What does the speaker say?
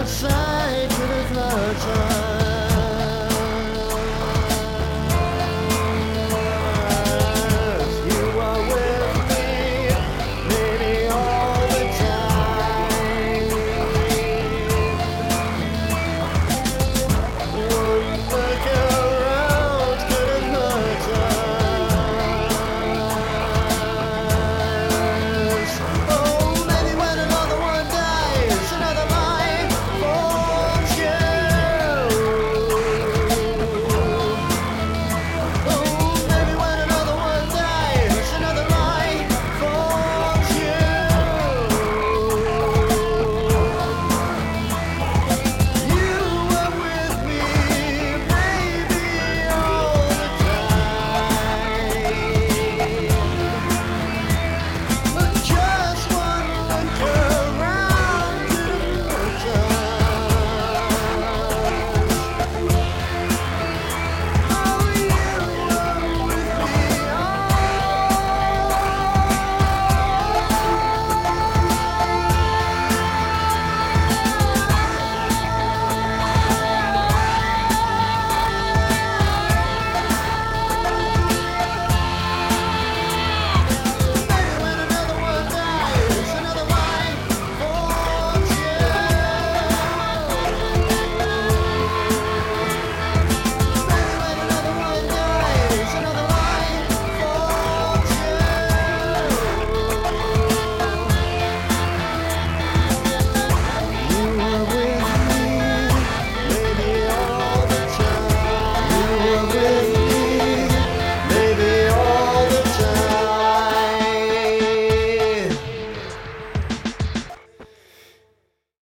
outside.